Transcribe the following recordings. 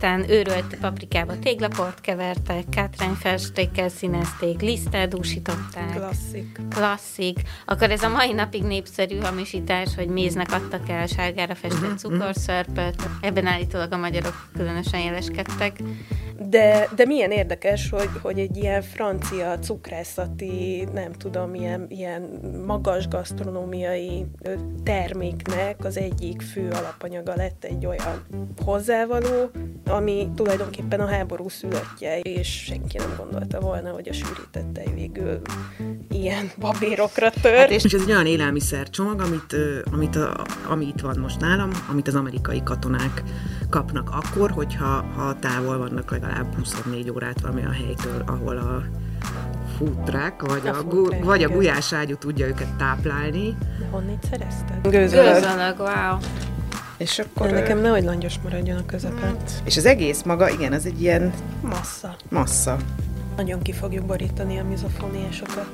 aztán őrölt paprikába téglaport kevertek, kátrányfestékkel színezték, liszttel dúsították. Klasszik. Klasszik. Akkor ez a mai napig népszerű hamisítás, hogy méznek adtak el sárgára festett Mhm, cukorszörpöt. Ebben állítólag a magyarok különösen jeleskedtek. De, de milyen érdekes, hogy, hogy egy ilyen francia cukrászati, nem tudom, ilyen, ilyen magas gasztronómiai terméknek az egyik fő alapanyaga lett egy olyan hozzávaló, ami tulajdonképpen a háború szülöttje, és senki nem gondolta volna, hogy a sűrített tej végül ilyen babérokra tör. Hát és ez egy olyan élelmiszercsomag, amit, amit a, ami itt van most nálam, amit az amerikai katonák kapnak akkor, hogyha ha távol vannak legalább 24 órát valami a helytől, ahol a futrák, vagy A a, food gu, vagy a igen. gulyáságyú tudja őket táplálni. De honnét szerezted? Gőzölag, wow. És De akkor... nekem nehogy langyos maradjon a közepen. És az egész maga, igen, az egy ilyen Massza. massza. Nagyon ki fogjuk borítani a mizofóniásokat.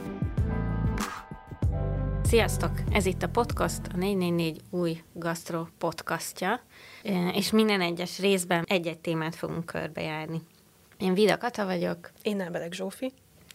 Sziasztok! Ez itt a podcast, a 444 új gasztro podcastja, és minden egyes részben egy-egy témát fogunk körbejárni. Én Vida Kata vagyok, Én Nábelek Zsófi.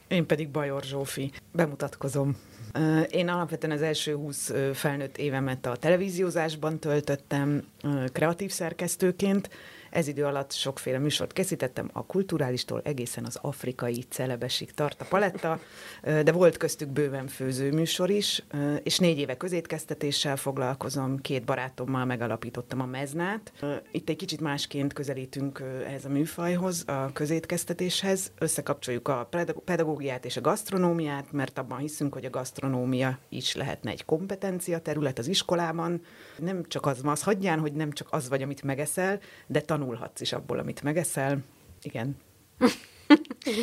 Én pedig Bajor Zsófi. Bemutatkozom. Ö, Én alapvetően az első 20 ö, felnőtt évemet a televíziózásban töltöttem kreatív szerkesztőként. Ez idő alatt sokféle műsort készítettem, a kulturálistól egészen az afrikai celebesig tart a paletta, de volt köztük bőven főző műsor is, és négy éve közétkeztetéssel foglalkozom, két barátommal megalapítottam a Meznát. Itt egy kicsit másként közelítünk ehhez a műfajhoz, a közétkeztetéshez. Összekapcsoljuk a pedag- pedagógiát és a gasztronómiát, mert abban hiszünk, hogy a gasztronómia is lehetne egy kompetencia terület az iskolában. Nem csak az, az hagyján, hogy nem csak az vagy, amit megeszel, de tanulhatsz is abból, amit megeszel. Igen.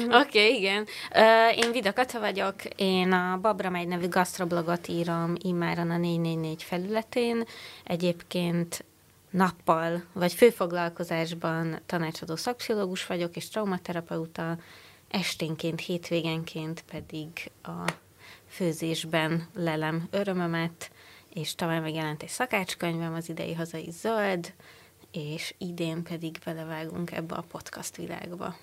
Oké, okay, igen. Ö, én Vida Kata vagyok, én a Babra megy nevű gasztroblogot írom immáron a 444 felületén. Egyébként nappal, vagy főfoglalkozásban tanácsadó szakpszichológus vagyok, és traumaterapeuta, esténként, hétvégenként pedig a főzésben lelem örömömet, és tavaly megjelent egy szakácskönyvem, az idei hazai zöld, és idén pedig belevágunk ebbe a podcast világba.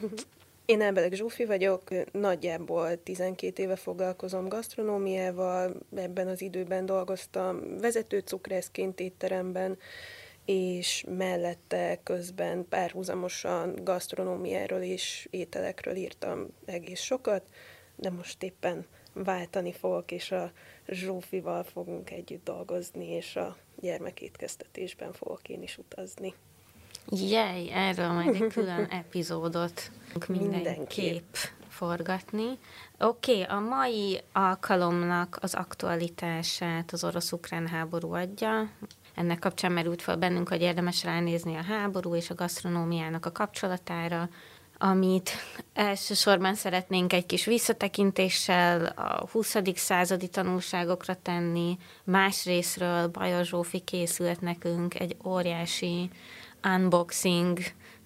Én Ábelek Zsófi vagyok, nagyjából 12 éve foglalkozom gasztronómiával, ebben az időben dolgoztam vezető cukrászként étteremben, és mellette közben párhuzamosan gasztronómiáról és ételekről írtam egész sokat, de most éppen váltani fogok, és a Zsófival fogunk együtt dolgozni, és a gyermekétkeztetésben fogok én is utazni. Jej, erről majd egy külön epizódot mindenképp Mindenképp. forgatni. Oké, okay, a mai alkalomnak az aktualitását az orosz-ukrán háború adja. Ennek kapcsán merült fel bennünk, hogy érdemes ránézni a háború és a gasztronómiának a kapcsolatára, amit elsősorban szeretnénk egy kis visszatekintéssel a 20. századi tanulságokra tenni. Másrésztről Bajor Zsófi készült nekünk egy óriási unboxing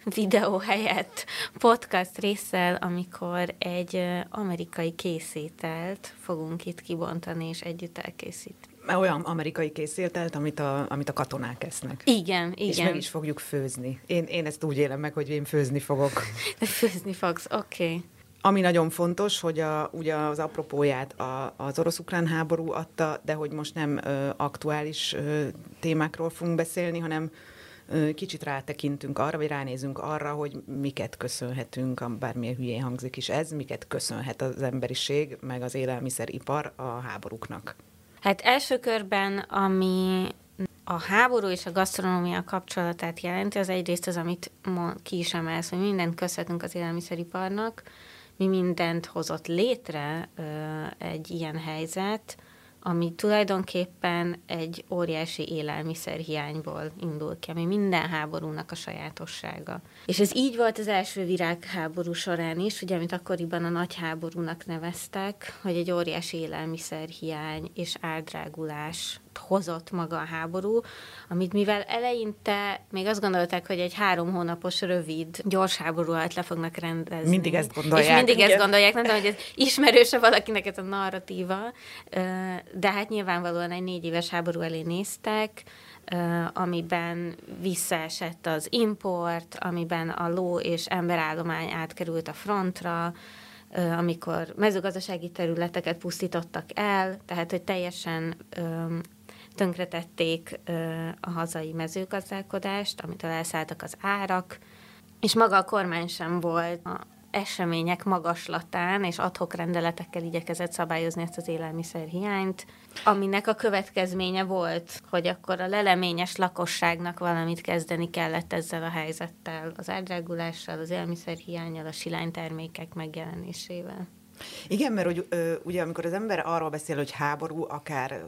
videó helyett podcast résszel, amikor egy amerikai készételt fogunk itt kibontani és együtt elkészíteni. Olyan amerikai készéltelt, amit a, amit a katonák esznek. Igen, igen. És meg is fogjuk főzni. Én, én ezt úgy élem meg, hogy én főzni fogok. De főzni fogsz, oké. Okay. Ami nagyon fontos, hogy a, ugye az apropóját a, az orosz-ukrán háború adta, de hogy most nem ö, aktuális ö, témákról fogunk beszélni, hanem ö, kicsit rátekintünk arra, vagy ránézünk arra, hogy miket köszönhetünk, bármilyen hülyén hangzik is ez, miket köszönhet az emberiség, meg az élelmiszeripar a háborúknak. Hát első körben, ami a háború és a gasztronómia kapcsolatát jelenti, az egyrészt az, amit mo- ki is emelsz, hogy mindent köszönhetünk az élelmiszeriparnak, mi mindent hozott létre egy ilyen helyzet, ami tulajdonképpen egy óriási élelmiszerhiányból indul ki, ami minden háborúnak a sajátossága. És ez így volt az első virágháború során is, ugye, amit akkoriban a nagy háborúnak neveztek, hogy egy óriási élelmiszerhiány és áldrágulás hozott maga a háború, amit mivel eleinte még azt gondolták, hogy egy három hónapos rövid, gyors háború alatt le fognak rendezni. Mindig ezt gondolják. És mindig ezt Igen. gondolják, nem tudom, hogy ez ismerőse valakinek ez a narratíva, de hát nyilvánvalóan egy négy éves háború elé néztek, amiben visszaesett az import, amiben a ló és emberállomány átkerült a frontra, amikor mezőgazdasági területeket pusztítottak el, tehát hogy teljesen tönkretették a hazai mezőgazdálkodást, amitől elszálltak az árak, és maga a kormány sem volt a események magaslatán és adhok rendeletekkel igyekezett szabályozni ezt az élelmiszerhiányt, aminek a következménye volt, hogy akkor a leleményes lakosságnak valamit kezdeni kellett ezzel a helyzettel, az ádrágulással, az élelmiszerhiányjal, a silánytermékek megjelenésével. Igen, mert ö, ugye amikor az ember arról beszél, hogy háború akár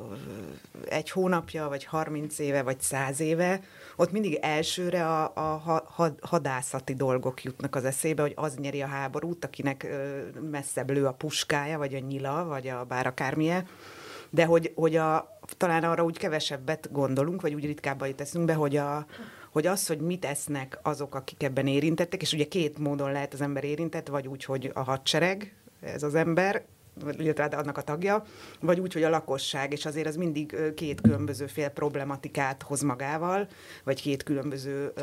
egy hónapja, vagy 30 éve, vagy 100 éve, ott mindig elsőre a, a hadászati dolgok jutnak az eszébe, hogy az nyeri a háborút, akinek messzebb lő a puskája, vagy a nyila, vagy a bár akármilyen, de hogy, hogy a, talán arra úgy kevesebbet gondolunk, vagy úgy ritkábban teszünk be, hogy a, hogy az, hogy mit esznek azok, akik ebben érintettek, és ugye két módon lehet az ember érintett, vagy úgy, hogy a hadsereg, ez az ember, illetve hát annak a tagja, vagy úgy, hogy a lakosság, és azért az mindig két különböző fél problematikát hoz magával, vagy két különböző ö,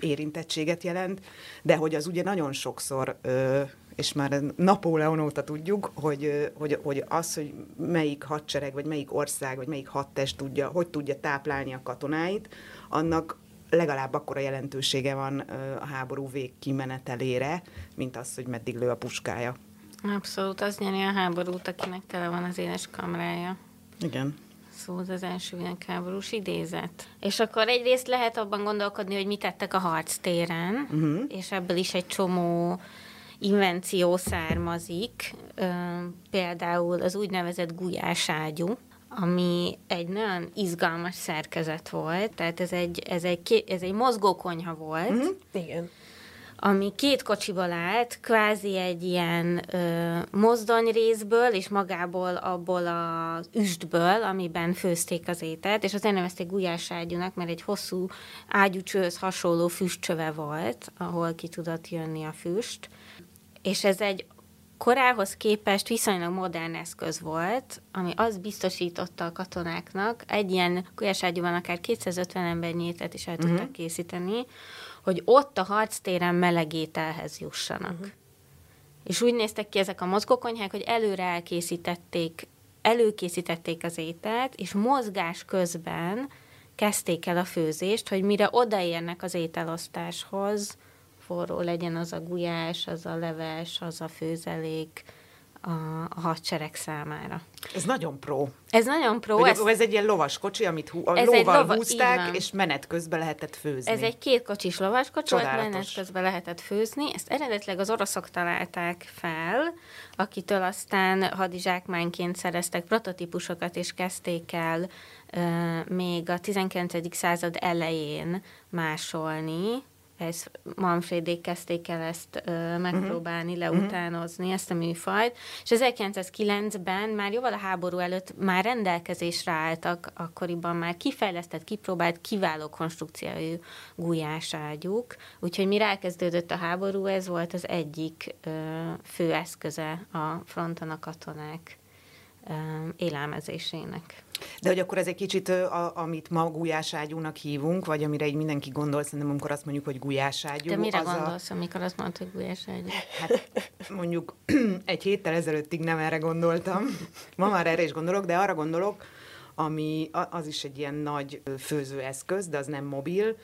érintettséget jelent, de hogy az ugye nagyon sokszor, ö, és már Napóleon óta tudjuk, hogy, hogy, hogy az, hogy melyik hadsereg, vagy melyik ország, vagy melyik hadtest tudja, hogy tudja táplálni a katonáit, annak legalább akkora jelentősége van a háború végkimenetelére, mint az, hogy meddig lő a puskája. Abszolút, az nyeri a háborút, akinek tele van az éles kamrája. Igen. Szó az első világháborús idézet. És akkor egyrészt lehet abban gondolkodni, hogy mit tettek a harctéren, uh-huh. és ebből is egy csomó invenció származik, például az úgynevezett gulyáságyú, ami egy nagyon izgalmas szerkezet volt, tehát ez egy, ez egy, ez egy mozgókonyha volt. Uh-huh. Igen ami két kocsival állt, kvázi egy ilyen ö, mozdonyrészből, és magából abból az üstből, amiben főzték az ételt, és azért nevezték gulyáságyúnak, mert egy hosszú ágyúcsőhöz hasonló füstcsöve volt, ahol ki tudott jönni a füst. És ez egy korához képest viszonylag modern eszköz volt, ami az biztosította a katonáknak, egy ilyen gulyáságyúban akár 250 ember nyétet is el uh-huh. tudtak készíteni, hogy ott a harctéren meleg ételhez jussanak. Uh-huh. És úgy néztek ki ezek a mozgókonyhák, hogy előre elkészítették, előkészítették az ételt, és mozgás közben kezdték el a főzést, hogy mire odaérnek az ételosztáshoz, forró legyen az a gulyás, az a leves, az a főzelék, a, a hadsereg számára. Ez nagyon pro. Ez nagyon pro. ez, ez egy ilyen lovas kocsi, amit hú, a ez lóval lova, húzták, és menet közben lehetett főzni. Ez egy két kocsis lovaskocsi, volt, menet közben lehetett főzni. Ezt eredetileg az oroszok találták fel, akitől aztán hadizsákmányként szereztek prototípusokat, és kezdték el uh, még a 19. század elején másolni, ez Manfredék kezdték el ezt ö, megpróbálni uh-huh. leutánozni, ezt a műfajt, és 1909-ben már jóval a háború előtt már rendelkezésre álltak, akkoriban már kifejlesztett, kipróbált, kiváló konstrukciójú gulyáságyúk, úgyhogy mire elkezdődött a háború, ez volt az egyik ö, fő eszköze a fronton a katonák élelmezésének. De hogy akkor ez egy kicsit, a, amit ma gulyáságyúnak hívunk, vagy amire így mindenki gondol, szerintem amikor azt mondjuk, hogy gulyáságyú. De mire az gondolsz, a... amikor azt mondod, hogy gulyáságyú? Hát mondjuk egy héttel ezelőttig nem erre gondoltam. Ma már erre is gondolok, de arra gondolok, ami az is egy ilyen nagy főzőeszköz, de az nem mobil,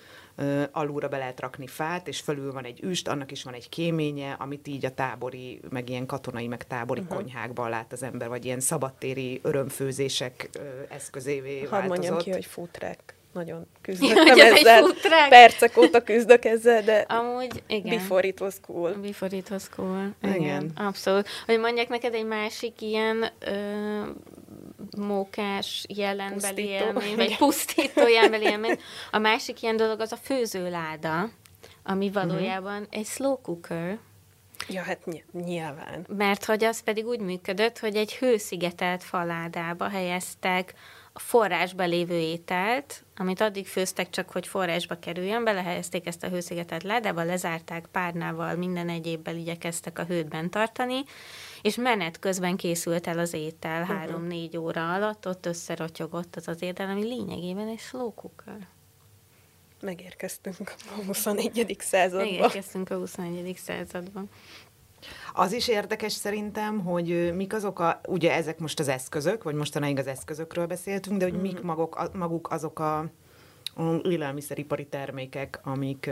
alulra be lehet rakni fát, és fölül van egy üst, annak is van egy kéménye, amit így a tábori, meg ilyen katonai, meg tábori uh-huh. konyhákban lát az ember, vagy ilyen szabadtéri örömfőzések eszközévé Hadd változott. mondjam ki, hogy futrek nagyon küzdöttem ja, ezzel. Percek óta küzdök ezzel, de Amúgy, igen. before it was cool. Before it was cool. Igen. igen. Abszolút. Hogy mondják neked egy másik ilyen ö, mókás jelenbeli élmény, vagy pusztító jelenbeli élmény. A másik ilyen dolog az a főzőláda, ami mhm. valójában uh-huh. egy slow cooker. Ja, hát ny- nyilván. Mert hogy az pedig úgy működött, hogy egy hőszigetelt faládába helyeztek a forrásba lévő ételt, amit addig főztek csak, hogy forrásba kerüljön, belehelyezték ezt a hőszigetelt ládába, lezárták párnával, minden egyébbel igyekeztek a hőtben tartani, és menet közben készült el az étel uh-huh. három-négy óra alatt, ott összerotyogott az az étel, ami lényegében egy slow cooker. Megérkeztünk a 21. században. Megérkeztünk a 21. században. Az is érdekes szerintem, hogy mik azok a, ugye ezek most az eszközök, vagy mostanáig az eszközökről beszéltünk, de hogy mik mhm. maguk, maguk azok a, a élelmiszeripari termékek, amik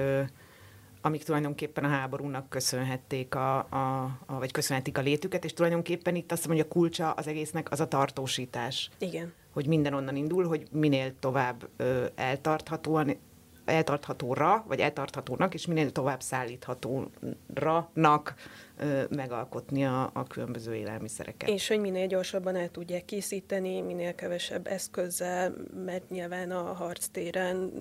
amik tulajdonképpen a háborúnak köszönhették, a, a, a, vagy köszönhetik a létüket, és tulajdonképpen itt azt mondja, a kulcsa az egésznek az a tartósítás. Igen. Hogy minden onnan indul, hogy minél tovább ö, eltarthatóan eltarthatóra, vagy eltarthatónak, és minél tovább szállíthatóra-nak megalkotni a, a különböző élelmiszereket. És hogy minél gyorsabban el tudják készíteni, minél kevesebb eszközzel, mert nyilván a harctéren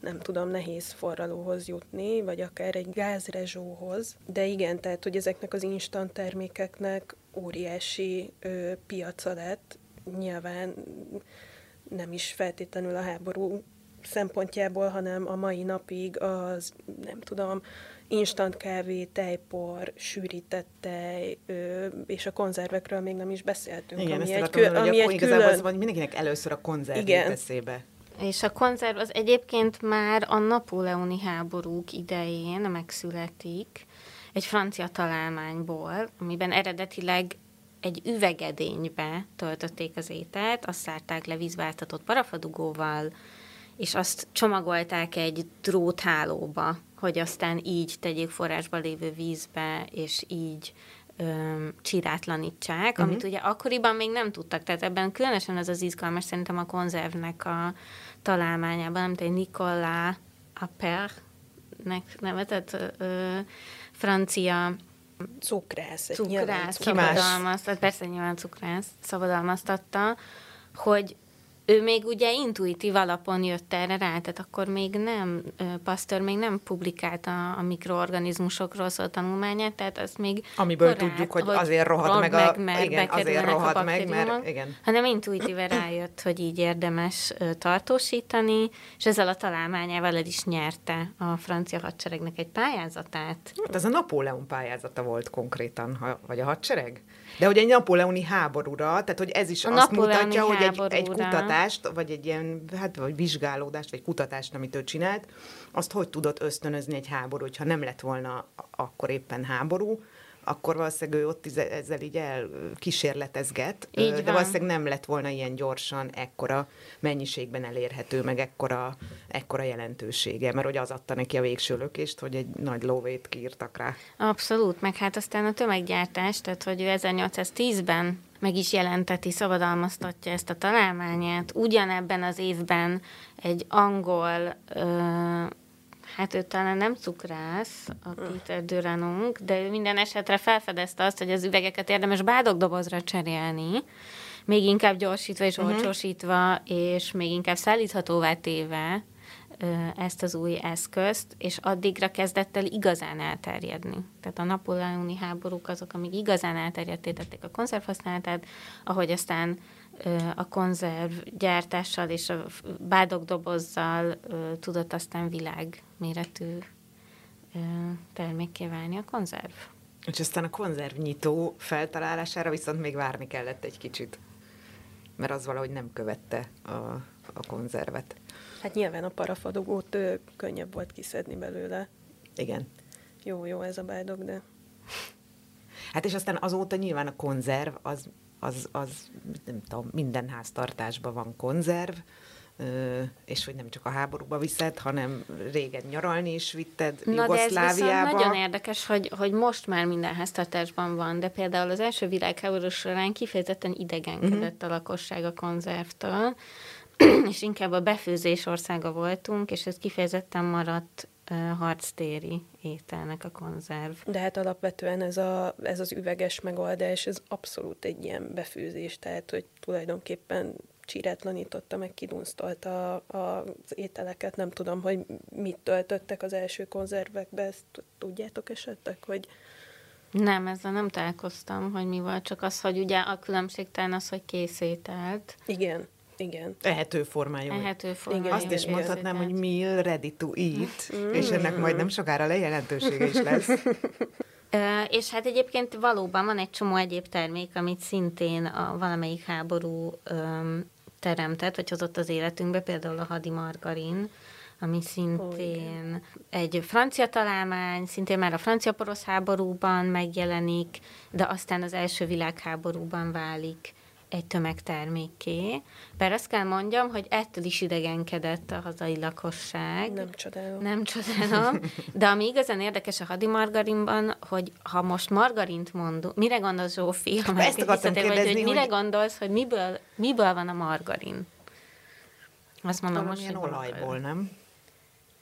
nem tudom, nehéz forralóhoz jutni, vagy akár egy gázrezsóhoz. De igen, tehát, hogy ezeknek az instant termékeknek óriási ö, piaca lett, nyilván nem is feltétlenül a háború szempontjából, hanem a mai napig az, nem tudom, instant kávé, tejpor, sűrített tej, ö, és a konzervekről még nem is beszéltünk. Igen, ami egy, kül- ami egy külön... az van, mindenkinek először a konzerv Igen. eszébe. És a konzerv az egyébként már a napóleoni háborúk idején megszületik egy francia találmányból, amiben eredetileg egy üvegedénybe töltötték az ételt, azt szárták le vízváltatott parafadugóval, és azt csomagolták egy dróthálóba, hogy aztán így tegyék forrásba lévő vízbe, és így öm, csirátlanítsák, uh-huh. amit ugye akkoriban még nem tudtak. Tehát ebben különösen az az izgalmas szerintem a konzervnek a találmányában, amit egy Nicolas Appert-nek nevetett ö, ö, francia cukrász, cukrász szabadalmaztat, persze nyilván cukrász szabadalmaztatta, hogy ő még ugye intuitív alapon jött erre rá, tehát akkor még nem, Pasteur még nem publikálta a mikroorganizmusokról szól tanulmányát, tehát azt még Amiből korát, tudjuk, hogy, hogy azért rohad meg, a, meg igen, azért rohad meg, mert igen. hanem intuitíve rájött, hogy így érdemes tartósítani, és ezzel a találmányával el is nyerte a francia hadseregnek egy pályázatát. Hát ez a Napóleon pályázata volt konkrétan, vagy a hadsereg? De hogy egy napóleoni háborúra, tehát hogy ez is a azt mutatja, hogy egy, egy kutatást, vagy egy ilyen, hát vagy vizsgálódást, vagy kutatást, amit ő csinált, azt hogy tudott ösztönözni egy háború, hogyha nem lett volna akkor éppen háború, akkor valószínűleg ő ott ezzel így elkísérletezget, így de van. valószínűleg nem lett volna ilyen gyorsan ekkora mennyiségben elérhető, meg ekkora, ekkora jelentősége, mert hogy az adta neki a végső lökést, hogy egy nagy lóvét kiírtak rá. Abszolút, meg hát aztán a tömeggyártás, tehát hogy ő 1810-ben meg is jelenteti, szabadalmaztatja ezt a találmányát. Ugyanebben az évben egy angol ö, Hát ő talán nem cukrász, a Peter Duranunk, de ő minden esetre felfedezte azt, hogy az üvegeket érdemes bádogdobozra cserélni, még inkább gyorsítva és uh-huh. olcsósítva, és még inkább szállíthatóvá téve ezt az új eszközt, és addigra kezdett el igazán elterjedni. Tehát a napoleoni háborúk azok, amik igazán elterjedtették a konzervhasználatát, ahogy aztán a konzerv gyártással és a bádogdobozzal tudott aztán világméretű termékké válni a konzerv. És aztán a konzervnyitó feltalálására viszont még várni kellett egy kicsit, mert az valahogy nem követte a, a konzervet. Hát nyilván a parafadogót ö, könnyebb volt kiszedni belőle. Igen. Jó, jó ez a bádog, de... Hát és aztán azóta nyilván a konzerv az az, az nem tudom, minden háztartásban van konzerv, és hogy nem csak a háborúba viszed, hanem régen nyaralni is vitted Na Jugoszláviába. de ez nagyon érdekes, hogy, hogy most már minden háztartásban van, de például az első világháború során kifejezetten idegenkedett uh-huh. a lakosság a konzervtől, és inkább a befőzés országa voltunk, és ez kifejezetten maradt harctéri ételnek a konzerv. De hát alapvetően ez, a, ez az üveges megoldás, ez abszolút egy ilyen befőzés, tehát hogy tulajdonképpen csirátlanította, meg kidunsztolta az ételeket. Nem tudom, hogy mit töltöttek az első konzervekbe, ezt tudjátok esetleg, hogy... Nem, ezzel nem találkoztam, hogy mi volt, csak az, hogy ugye a különbség talán az, hogy készételt. Igen. Igen. Ehető formájú. Ehető formájú. Azt is igen, mondhatnám, hogy meal ready to eat, és ennek majd nem sokára lejelentősége is lesz. És hát egyébként valóban van egy csomó egyéb termék, amit szintén a valamelyik háború öm, teremtett, vagy hozott az életünkbe, például a hadi margarin, ami szintén egy francia találmány, szintén már a francia-porosz háborúban megjelenik, de aztán az első világháborúban válik egy tömegtermékké. Bár azt kell mondjam, hogy ettől is idegenkedett a hazai lakosság. Nem csodálom. Nem csodálom. De ami igazán érdekes a hadimargarinban, hogy ha most margarint mondunk, mire gondolsz Zsófi? Ha Ezt akartam visszatér, vagy, kérdezni, hogy mire hogy- gondolsz, hogy miből, miből van a margarin? Azt mondom most, hogy olajból, nem?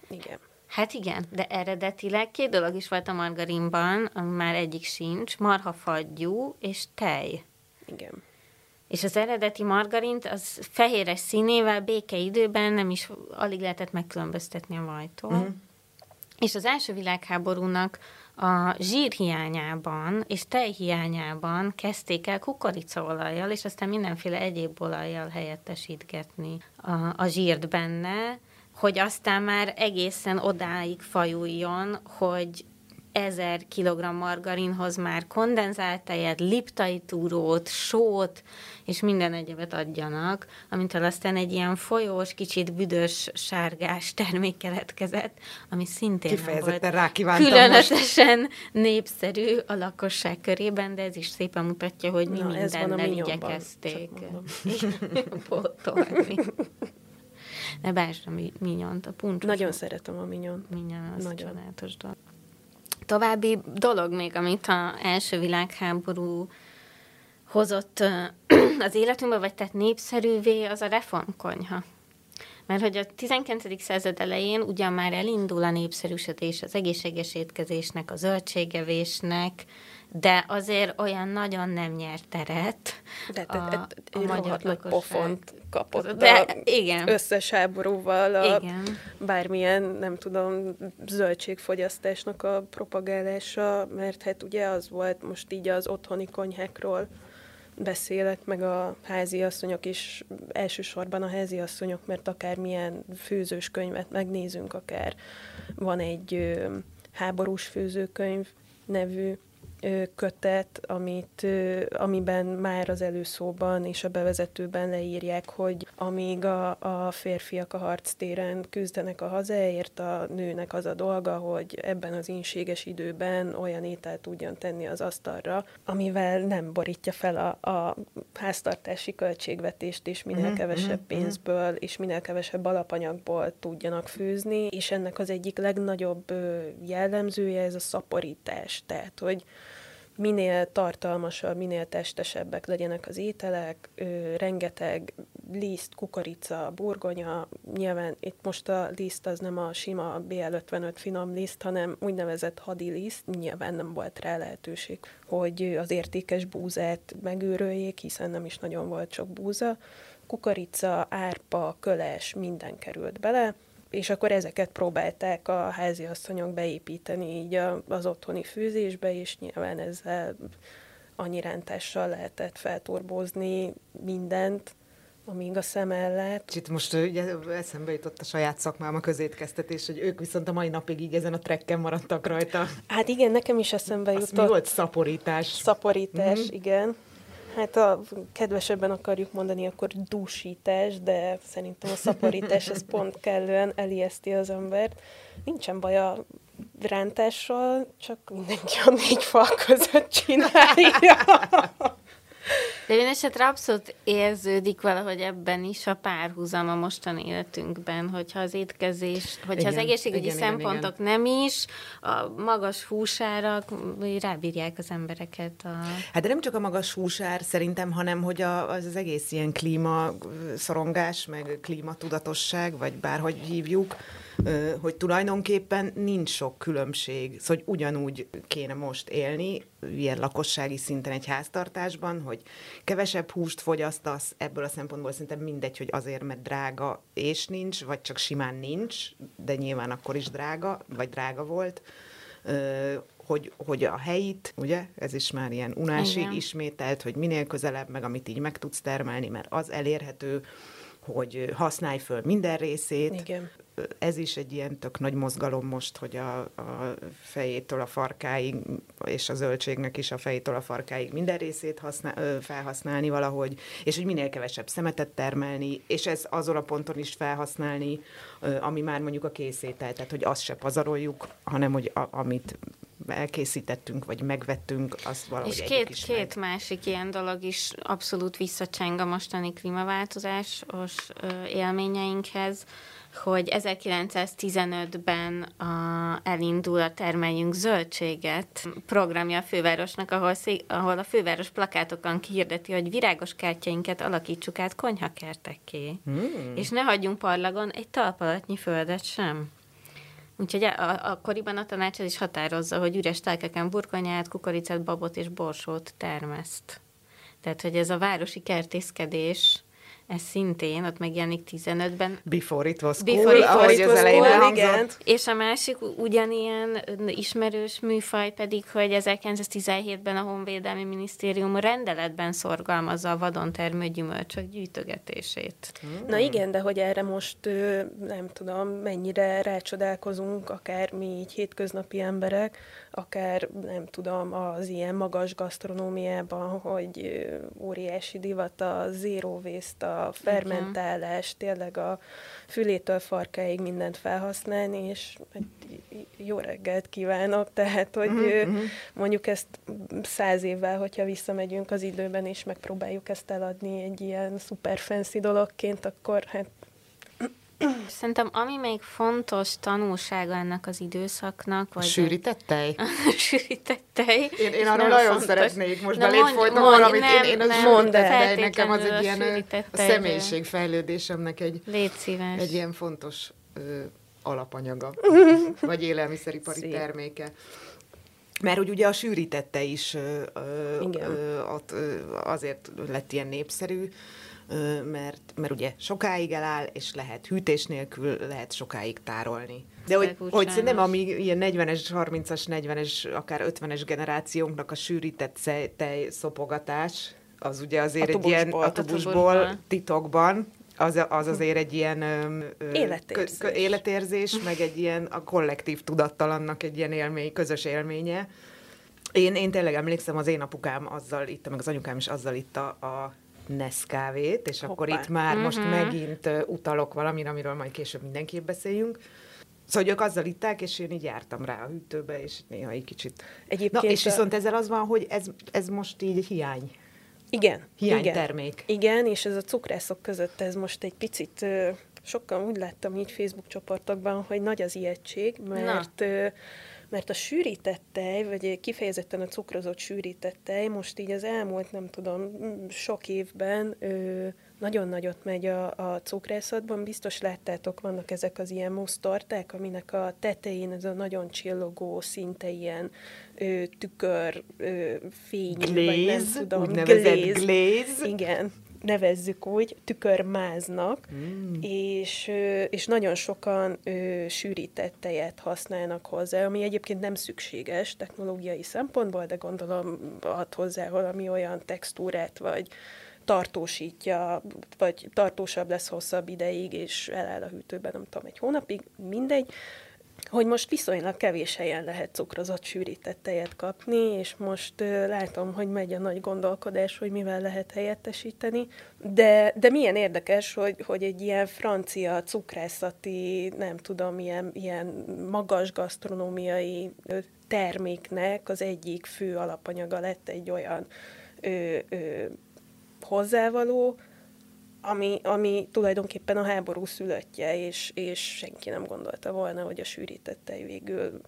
Igen. Hát igen, de eredetileg két dolog is volt a margarinban, ami már egyik sincs, marhafagyú és tej. Igen. És az eredeti margarint az fehéres színével békeidőben nem is alig lehetett megkülönböztetni a vajtól. Uh-huh. És az első világháborúnak a zsír hiányában és tej hiányában kezdték el kukoricaolajjal, és aztán mindenféle egyéb olajjal helyettesítgetni a, a zsírt benne, hogy aztán már egészen odáig fajuljon, hogy ezer kilogramm margarinhoz már kondenzált tejet, liptai túrót, sót, és minden egyebet adjanak, amintől aztán egy ilyen folyós, kicsit büdös, sárgás termék keletkezett, ami szintén nem Kifejezetten volt rákívántam különösen népszerű a lakosság körében, de ez is szépen mutatja, hogy mi Na, mindennel igyekezték pótolni. Ne bánsd a mi- minyont, a puncsos. Nagyon szeretem a minyon. Minyon az Nagyon. csodálatos dolog. További dolog még, amit a első világháború hozott az életünkbe, vagy tett népszerűvé, az a reformkonyha. Mert hogy a 19. század elején ugyan már elindul a népszerűsödés az egészséges étkezésnek, a zöldségevésnek, de azért olyan nagyon nem nyert teret De a, te, te, a egy magyar nagy pofont kapott De a igen. összes háborúval, a Igen. bármilyen, nem tudom, zöldségfogyasztásnak a propagálása, mert hát ugye az volt most így az otthoni konyhákról beszélek, meg a háziasszonyok is, elsősorban a háziasszonyok, mert akármilyen főzős könyvet megnézünk, akár van egy háborús főzőkönyv nevű kötet, amit, amiben már az előszóban és a bevezetőben leírják, hogy amíg a, a férfiak a harctéren küzdenek a hazáért, a nőnek az a dolga, hogy ebben az inséges időben olyan ételt tudjon tenni az asztalra, amivel nem borítja fel a, a háztartási költségvetést, és minél Mhm, kevesebb mhm, pénzből és minél kevesebb alapanyagból tudjanak főzni, és ennek az egyik legnagyobb jellemzője ez a szaporítás. Tehát, hogy minél tartalmasabb, minél testesebbek legyenek az ételek, ö, rengeteg liszt, kukorica, burgonya, nyilván itt most a liszt az nem a sima BL55 finom liszt, hanem úgynevezett hadi liszt, nyilván nem volt rá lehetőség, hogy az értékes búzát megőröljék, hiszen nem is nagyon volt sok búza. Kukorica, árpa, köles, minden került bele, és akkor ezeket próbálták a háziasszonyok beépíteni így az otthoni főzésbe, és nyilván ezzel annyi rántással lehetett feltorbózni mindent, amíg a szem ellett. És itt most ugye eszembe jutott a saját szakmám a közétkeztetés, hogy ők viszont a mai napig így ezen a trekken maradtak rajta. Hát igen, nekem is eszembe Az mi jutott. volt szaporítás? Szaporítás, Mhm. mm-hmm. igen. Hát a kedvesebben akarjuk mondani, akkor dúsítás, de szerintem a szaporítás az pont kellően elijeszti az embert. Nincsen baj a rántással, csak mindenki a négy fal között csinálja. De én esetre abszolút érződik valahogy ebben is a párhuzam a mostani életünkben, hogyha az étkezés, hogyha az Igen, egészségügyi igen, igen, szempontok nem is, a magas húsárak rábírják az embereket. A... Hát de nem csak a magas húsár szerintem, hanem hogy a, az, az egész ilyen klíma szorongás, meg klímatudatosság, vagy bárhogy hívjuk, hogy tulajdonképpen nincs sok különbség. Szóval hogy ugyanúgy kéne most élni, ilyen lakossági szinten egy háztartásban, hogy kevesebb húst fogyasztasz, ebből a szempontból szerintem mindegy, hogy azért, mert drága és nincs, vagy csak simán nincs, de nyilván akkor is drága, vagy drága volt. Hogy, hogy a helyit, ugye, ez is már ilyen unásig Igen. ismételt, hogy minél közelebb, meg amit így meg tudsz termelni, mert az elérhető, hogy használj föl minden részét. Igen ez is egy ilyen tök nagy mozgalom most, hogy a, a fejétől a farkáig, és a zöldségnek is a fejétől a farkáig minden részét használ, felhasználni valahogy, és hogy minél kevesebb szemetet termelni, és ez azon a ponton is felhasználni, ami már mondjuk a készétel, tehát hogy azt se pazaroljuk, hanem hogy a, amit elkészítettünk, vagy megvettünk, azt valahogy És két, is két meg. másik ilyen dolog is abszolút visszacseng a mostani klímaváltozásos élményeinkhez, hogy 1915-ben a, elindul a Termeljünk Zöldséget programja a fővárosnak, ahol, szé, ahol a főváros plakátokon kihirdeti, hogy virágos kertjeinket alakítsuk át konyhakertekké, mm. és ne hagyjunk parlagon egy talpalatnyi földet sem. Úgyhogy a, akkoriban a tanács is határozza, hogy üres telkeken burgonyát, kukoricát, babot és borsót termeszt. Tehát, hogy ez a városi kertészkedés ez szintén, ott megjelenik 15-ben. Before it was cool, Before it ahogy was az elején cool, igen. És a másik ugyanilyen ismerős műfaj pedig, hogy 1917-ben a Honvédelmi Minisztérium rendeletben szorgalmazza a vadon termő gyümölcsök gyűjtögetését. Hmm. Na igen, de hogy erre most nem tudom, mennyire rácsodálkozunk, akár mi így hétköznapi emberek, akár nem tudom, az ilyen magas gasztronómiában, hogy óriási divat a zero waste, a fermentálás, tényleg a fülétől farkáig mindent felhasználni, és jó reggelt kívánok, tehát, hogy mm-hmm. mondjuk ezt száz évvel, hogyha visszamegyünk az időben, és megpróbáljuk ezt eladni egy ilyen szuper fancy dologként, akkor hát Szerintem ami még fontos tanulsága ennek az időszaknak, vagy... A sűrített tej? A sűrített tej. Én, én arról nagyon fontos. szeretnék most belét folytnom valamit. Nem, én, én az sűrített tej, nekem az egy ilyen a, személyiségfejlődésemnek egy, egy ilyen fontos ö, alapanyaga, vagy élelmiszeripari Szép. terméke. Mert hogy ugye a sűrítette is ö, ö, ö, azért lett ilyen népszerű, mert, mert ugye sokáig eláll, és lehet hűtés nélkül, lehet sokáig tárolni. De hogy, hogy szerintem ami ilyen 40-es, 30-as, 40-es, akár 50-es generációnknak a sűrített tej szopogatás, az ugye azért a egy ilyen a tubusból, titokban, az, az azért egy ilyen életérzés. Kö, életérzés, meg egy ilyen a kollektív tudattalannak egy ilyen élmény, közös élménye. Én, én tényleg emlékszem, az én apukám azzal itta, meg az anyukám is azzal itta a Neszkávét, és Hoppá. akkor itt már uh-huh. most mhm. megint utalok valamire, amiről majd később mindenképp beszéljünk. Szóval ők azzal itták, és én így jártam rá a hűtőbe, és néha egy kicsit... Egyébként Na, és viszont ezzel az van, hogy ez, ez most így hiány. Igen. Hiány igen. termék. Igen, és ez a cukrászok között ez most egy picit, sokkal úgy láttam így Facebook csoportokban, hogy nagy az ijegység, mert... Na mert a sűrített tej, vagy kifejezetten a cukrozott sűrített tej most így az elmúlt, nem tudom, sok évben ö, nagyon nagyot megy a, a cukrászatban. Biztos láttátok, vannak ezek az ilyen musztorták, aminek a tetején ez a nagyon csillogó, szinte ilyen ö, tükör, ö, fény, glaze, vagy nem tudom, glaze. glaze. Igen, nevezzük úgy, tükörmáznak, mm. és, és nagyon sokan ö, sűrített tejet használnak hozzá, ami egyébként nem szükséges technológiai szempontból, de gondolom ad hozzá valami olyan textúrát, vagy tartósítja, vagy tartósabb lesz hosszabb ideig, és eláll a hűtőben, nem tudom, egy hónapig, mindegy hogy most viszonylag kevés helyen lehet cukrozott sűrített tejet kapni, és most uh, látom, hogy megy a nagy gondolkodás, hogy mivel lehet helyettesíteni, de, de milyen érdekes, hogy, hogy egy ilyen francia cukrászati, nem tudom, ilyen, ilyen magas gasztronómiai terméknek az egyik fő alapanyaga lett egy olyan ö, ö, hozzávaló, ami, ami tulajdonképpen a háború szülöttje, és, és senki nem gondolta volna, hogy a sűrített tej végül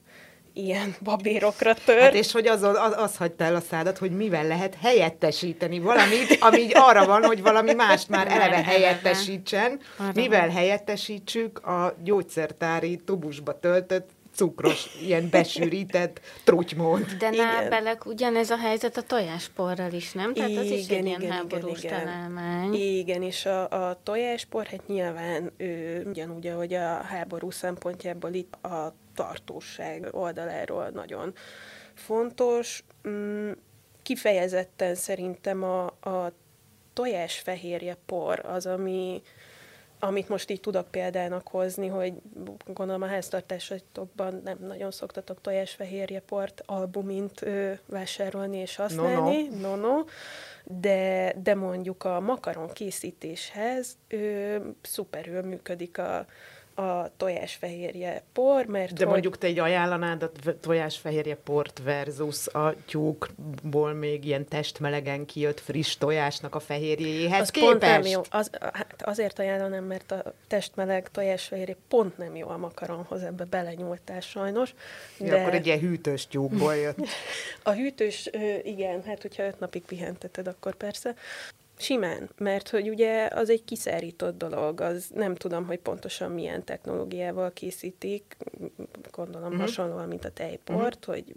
ilyen babérokra tör. Hát és hogy az, az, az hagyta el a szádat, hogy mivel lehet helyettesíteni valamit, ami így arra van, hogy valami mást már eleve helyettesítsen. Mivel helyettesítsük a gyógyszertári tubusba töltött cukros, ilyen besűrített trutymód. De nábelek ugyanez a helyzet a tojásporral is, nem? Tehát igen, az is egy ilyen igen, háborús igen, találmány. Igen, és a, a tojáspor, hát nyilván ő, ugyanúgy, ahogy a háború szempontjából itt a tartóság oldaláról nagyon fontos. Mm, kifejezetten szerintem a, a tojásfehérje por az, ami amit most így tudok példának hozni, hogy gondolom a háztartásatokban nem nagyon szoktatok tojásfehérjeport albumint ö, vásárolni és használni, no, no. no, de, de mondjuk a makaron készítéshez ö, szuperül működik a, a tojásfehérje por, mert De hogy... mondjuk te egy ajánlanád a tojásfehérje port versus a tyúkból még ilyen testmelegen kijött friss tojásnak a fehérjéhez az képest? Pont nem jó. Az, hát azért ajánlanám, mert a testmeleg tojásfehérje pont nem jó a makaronhoz, ebbe belenyúltál sajnos. De... Ja, akkor egy ilyen hűtős tyúkból jött. a hűtős, igen, hát hogyha öt napig pihenteted, akkor persze. Simán, mert hogy ugye az egy kiszárított dolog, az nem tudom, hogy pontosan milyen technológiával készítik, gondolom uh-huh. hasonlóan, mint a tejport, uh-huh. hogy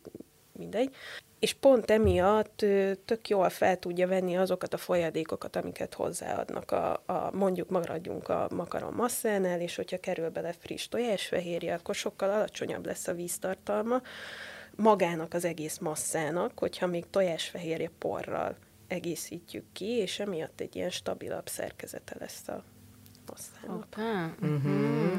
mindegy. És pont emiatt tök jól fel tudja venni azokat a folyadékokat, amiket hozzáadnak a, a mondjuk maradjunk a makaron masszánál, és hogyha kerül bele friss tojásfehérje, akkor sokkal alacsonyabb lesz a víztartalma magának az egész masszának, hogyha még tojásfehérje porral egészítjük ki, és emiatt egy ilyen stabilabb szerkezete lesz a masszának. Okay. Uh-huh.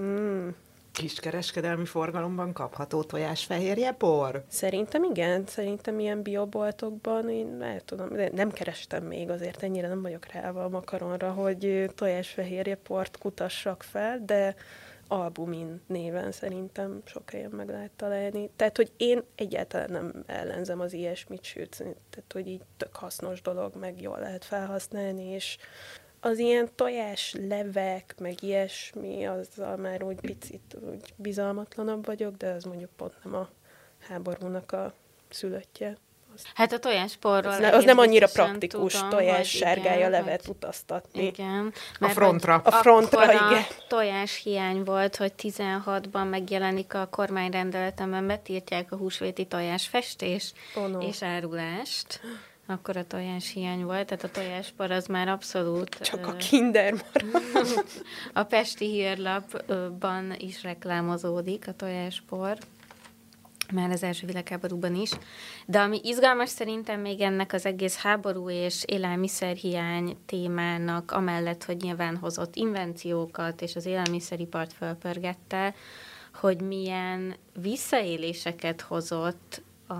Mm. Kiskereskedelmi forgalomban kapható tojásfehérje por? Szerintem igen, szerintem ilyen bioboltokban én el tudom, de nem kerestem még, azért ennyire nem vagyok rá a makaronra, hogy tojásfehérje port kutassak fel, de albumin néven szerintem sok helyen meg lehet találni. Tehát, hogy én egyáltalán nem ellenzem az ilyesmit, sőt, tehát, hogy így tök hasznos dolog, meg jól lehet felhasználni, és az ilyen tojás levek, meg ilyesmi, azzal már úgy picit úgy bizalmatlanabb vagyok, de az mondjuk pont nem a háborúnak a szülöttje. Hát a tojásporról... Az, az nem annyira praktikus tudom, tojás sárgája igen, levet hogy... utaztatni. Igen. a frontra. A frontra, igen. A tojás hiány volt, hogy 16-ban megjelenik a kormányrendeletemben, betiltják a húsvéti tojásfestés oh no. és árulást akkor a tojás hiány volt, tehát a tojáspor az már abszolút... Csak a kinder marad. a Pesti hírlapban is reklámozódik a tojáspor már az első világháborúban is. De ami izgalmas szerintem még ennek az egész háború és élelmiszerhiány témának, amellett, hogy nyilván hozott invenciókat és az élelmiszeripart fölpörgette, hogy milyen visszaéléseket hozott a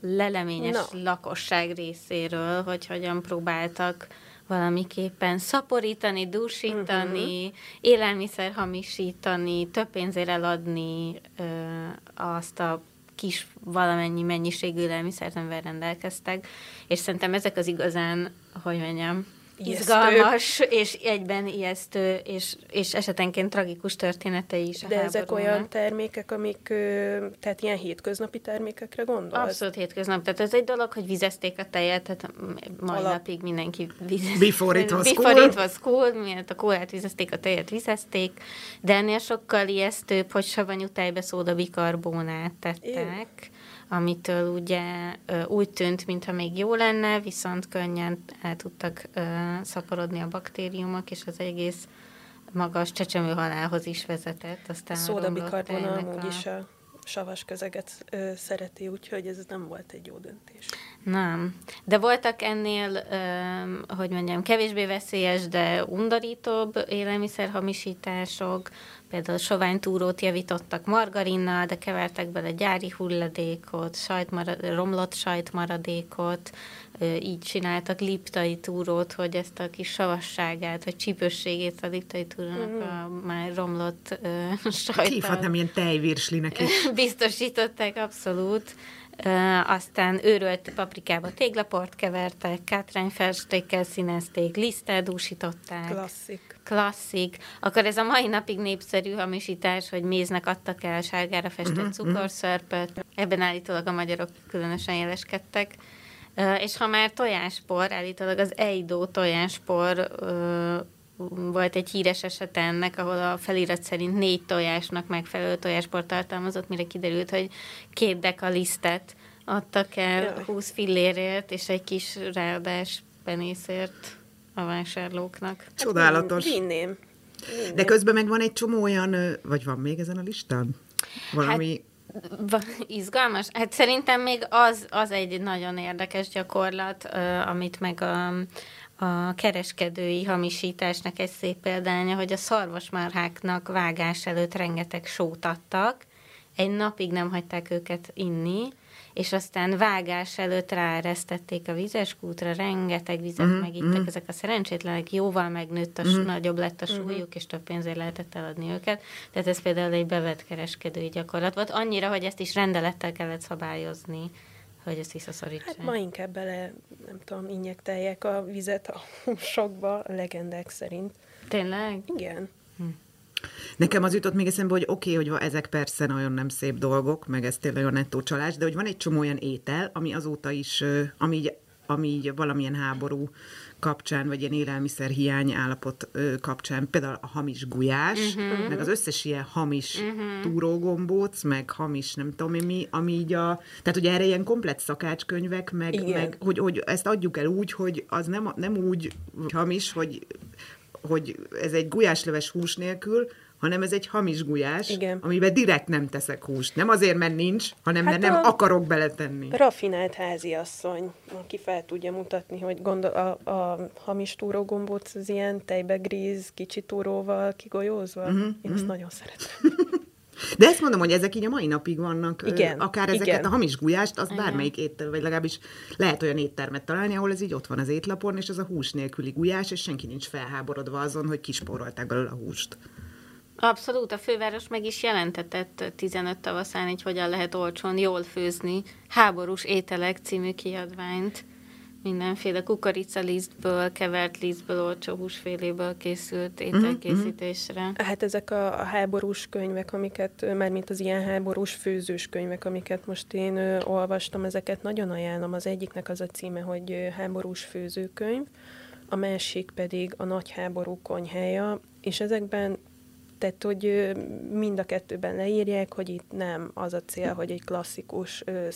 leleményes no. lakosság részéről, hogy hogyan próbáltak valamiképpen szaporítani, dúsítani, uh-huh. élelmiszer hamisítani, több pénzért eladni ö, azt a kis valamennyi mennyiségű élelmiszert, amivel rendelkeztek, és szerintem ezek az igazán, hogy mondjam, izgalmas, és egyben ijesztő, és, és esetenként tragikus történetei is a De ezek olyan termékek, amik, tehát ilyen hétköznapi termékekre gondolsz? Abszolút hétköznap. Tehát ez egy dolog, hogy vizezték a tejet, tehát mai Alap. napig mindenki vizezték. Before it was Before cool. it was cool, miért a kólát vizezték, a tejet vizezték, de ennél sokkal ijesztőbb, hogy savanyú tejbe szóda bikarbonát tettek. Én amitől ugye úgy tűnt, mintha még jó lenne, viszont könnyen el tudtak szaporodni a baktériumok, és az egész magas csecsemő halálhoz is vezetett. Aztán Szódabikarbona amúgy a... is a savas közeget ö, szereti, úgyhogy ez nem volt egy jó döntés. Nem. De voltak ennél, ö, hogy mondjam, kevésbé veszélyes, de undorítóbb élelmiszerhamisítások, például soványtúrót javítottak margarinnal, de kevertek bele gyári hulladékot, sajtmarad, romlott sajtmaradékot, így csináltak liptai túrót, hogy ezt a kis savasságát, vagy csípősségét a liptai túrónak mm. a már romlott uh, sajttal. Hívhatnám ilyen tejvirslinek is. Biztosították, abszolút. Uh, aztán őrölt paprikába téglaport kevertek, kátrányfestékkel színezték, liszttel dúsították. Klasszik. Klasszik. Akkor ez a mai napig népszerű hamisítás, hogy méznek adtak el sárgára festett uh-huh, cukorszörpöt. Ebben állítólag a magyarok különösen jeleskedtek. És ha már tojáspor, állítólag az Eidó tojáspor volt egy híres eset ennek, ahol a felirat szerint négy tojásnak megfelelő tojásport tartalmazott, mire kiderült, hogy két deka lisztet adtak el Jaj. 20 fillérért, és egy kis ráadás penészért a vásárlóknak. Csodálatos. Vinném. Vinném. De közben meg van egy csomó olyan, vagy van még ezen a listán? Valami... Hát, Izgalmas? Hát szerintem még az, az egy nagyon érdekes gyakorlat, amit meg a, a kereskedői hamisításnak egy szép példánya, hogy a szarvasmarháknak vágás előtt rengeteg sót adtak, egy napig nem hagyták őket inni, és aztán vágás előtt ráeresztették a vizes kútra, rengeteg vizet uh-huh, megittek uh-huh. ezek a szerencsétlenek, jóval megnőtt, a uh-huh. nagyobb lett a súlyuk, uh-huh. és több pénzért lehetett eladni őket. Tehát ez például egy bevett kereskedői gyakorlat volt, annyira, hogy ezt is rendelettel kellett szabályozni hogy ezt visszaszorítsák. Hát ma inkább bele, nem tudom, injektelják a vizet a sokba, a legendák szerint. Tényleg? Igen. Hm. Nekem az jutott még eszembe, hogy oké, okay, hogy ezek persze nagyon nem szép dolgok, meg ez tényleg a nettó csalás, de hogy van egy csomó olyan étel, ami azóta is, ami így, ami így valamilyen háború kapcsán, vagy ilyen élelmiszerhiány állapot kapcsán, például a hamis gulyás, uh-huh. meg az összes ilyen hamis uh-huh. túrógombóc, meg hamis nem tudom én mi, ami így a... Tehát ugye erre ilyen komplet szakácskönyvek, meg, meg hogy, hogy ezt adjuk el úgy, hogy az nem, nem úgy hamis, hogy hogy ez egy gulyásleves hús nélkül, hanem ez egy hamis gulyás, Igen. amiben direkt nem teszek húst. Nem azért, mert nincs, hanem hát mert nem akarok beletenni. Rafinált háziasszony, aki fel tudja mutatni, hogy gondol, a, a hamis túrógombóc az ilyen tejbegríz, kicsi túróval kigolyózva. Uh-huh, Én uh-huh. azt nagyon szeretem. De ezt mondom, hogy ezek így a mai napig vannak. Igen, akár ezeket igen. a hamis gulyást, az bármelyik étel, vagy legalábbis lehet olyan éttermet találni, ahol ez így ott van az étlapon, és az a hús nélküli gulyás, és senki nincs felháborodva azon, hogy kispórolták belőle a húst. Abszolút, a főváros meg is jelentetett 15 tavaszán, hogy hogyan lehet olcsón jól főzni háborús ételek című kiadványt mindenféle kukoricalisztből, kevert lisztből, olcsó húsféléből készült mhm, ételkészítésre. Uh-huh. Hát ezek a, a háborús könyvek, amiket, már mint az ilyen háborús főzős könyvek, amiket most én ö, olvastam, ezeket nagyon ajánlom. Az egyiknek az a címe, hogy ö, háborús főzőkönyv, a másik pedig a nagy háború konyhája, és ezekben tehát, hogy mind a kettőben leírják, hogy itt nem az a cél, hogy egy klasszikus ö,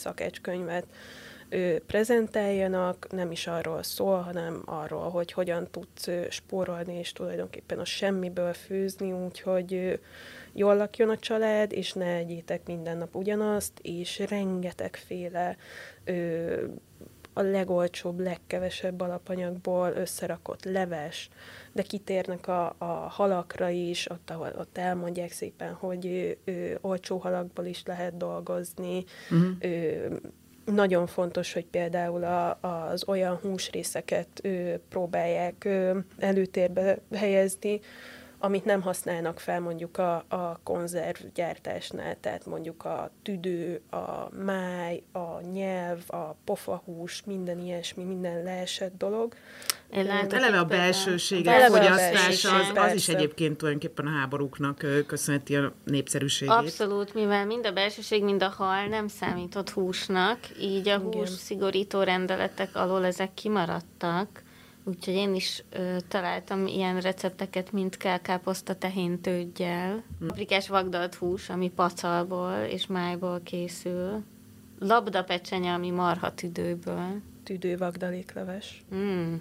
szakácskönyvet prezentáljanak, nem is arról szól, hanem arról, hogy hogyan tudsz spórolni, és tulajdonképpen a semmiből főzni, úgyhogy jól lakjon a család, és ne egyétek minden nap ugyanazt, és rengetegféle a legolcsóbb, legkevesebb alapanyagból összerakott leves, de kitérnek a, a halakra is, ott, ahol, ott elmondják szépen, hogy ö, ö, olcsó halakból is lehet dolgozni, uh-huh. ö, nagyon fontos, hogy például a, az olyan húsrészeket ö, próbálják ö, előtérbe helyezni, amit nem használnak fel mondjuk a, a konzervgyártásnál, tehát mondjuk a tüdő, a máj, a nyelv, a pofahús, minden ilyesmi, minden leesett dolog. Én hát eleve a belsőséget fogyasztása, az, az is egyébként tulajdonképpen a háborúknak köszönheti a népszerűségét. Abszolút, mivel mind a belsőség, mind a hal nem számított húsnak, így a hús szigorító rendeletek alól ezek kimaradtak. Úgyhogy én is ö, találtam ilyen recepteket, mint kell káposzta tehéntőgyel, paprikás vagdalt hús, ami pacalból és májból készül, labda pecsenye, ami marha tüdőből. Tüdő vagdalékleves. Mm.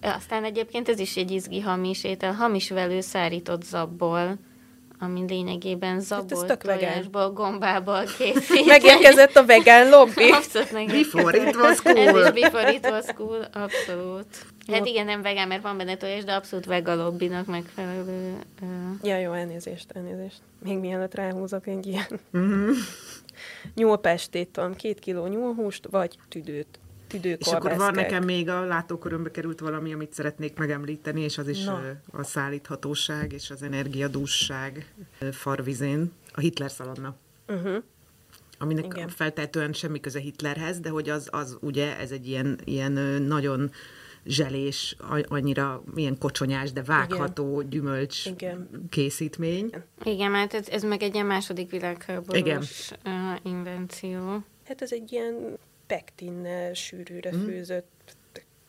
Aztán egyébként ez is egy izgi hamis étel, hamis velő szárított zabból, ami lényegében zabolt hát tojásból, gombából készít. Megérkezett a vegán lobby. Abszolút Before it was cool. Ez is before it was cool, abszolút. Hát igen, nem vegán, mert van benne tojás, de abszolút vegalobbinak megfelelő. Uh... Ja, jó, elnézést, elnézést. Még mielőtt ráhúzok egy ilyen. Mm-hmm. Nyúlpestét, tudom, két kiló nyúlhúst, vagy tüdőt. És akkor van nekem még a látókörömbe került valami, amit szeretnék megemlíteni, és az is no. a szállíthatóság és az energiadússág farvizén, a Hitler szalonna. Uh-huh aminek Igen. feltétlenül semmi köze Hitlerhez, de hogy az, az ugye, ez egy ilyen, ilyen nagyon zselés, annyira milyen kocsonyás, de vágható Igen. gyümölcs Igen. készítmény. Igen, mert ez, ez meg egy ilyen második világháborús invenció. Hát ez egy ilyen pektinnel sűrűre mm. főzött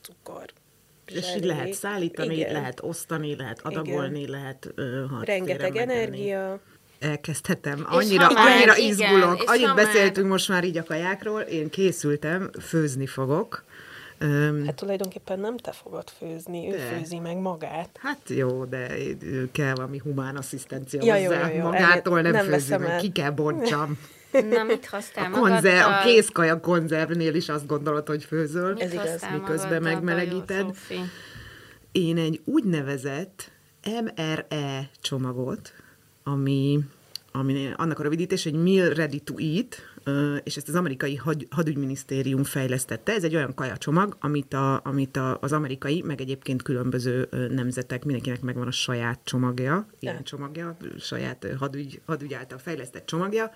cukor. És így lehet szállítani, Igen. lehet osztani, lehet adagolni, Igen. lehet uh, Rengeteg energia. Elkezdhetem. Annyira, annyira izgulok. Annyit ha beszéltünk már... most már így a kajákról. Én készültem, főzni fogok. Um, hát tulajdonképpen nem te fogod főzni, ő de. főzi meg magát. Hát jó, de kell valami humán asszisztencia ja, hozzá. Jó, jó, jó. Magától nem, nem főzi meg, el. ki kell bontsam. Na, mit hoztál a, konzerv, a kézkaja konzervnél is azt gondolod, hogy főzöl. Mit Ez igaz. Miközben megmelegíted. én egy úgynevezett MRE csomagot, ami, ami annak a rövidítés, egy Meal Ready to Eat, és ezt az amerikai had, hadügyminisztérium fejlesztette. Ez egy olyan kajacsomag, amit, a, amit a, az amerikai, meg egyébként különböző nemzetek, mindenkinek megvan a saját csomagja, ilyen csomagja, saját hadügy, hadügy által fejlesztett csomagja,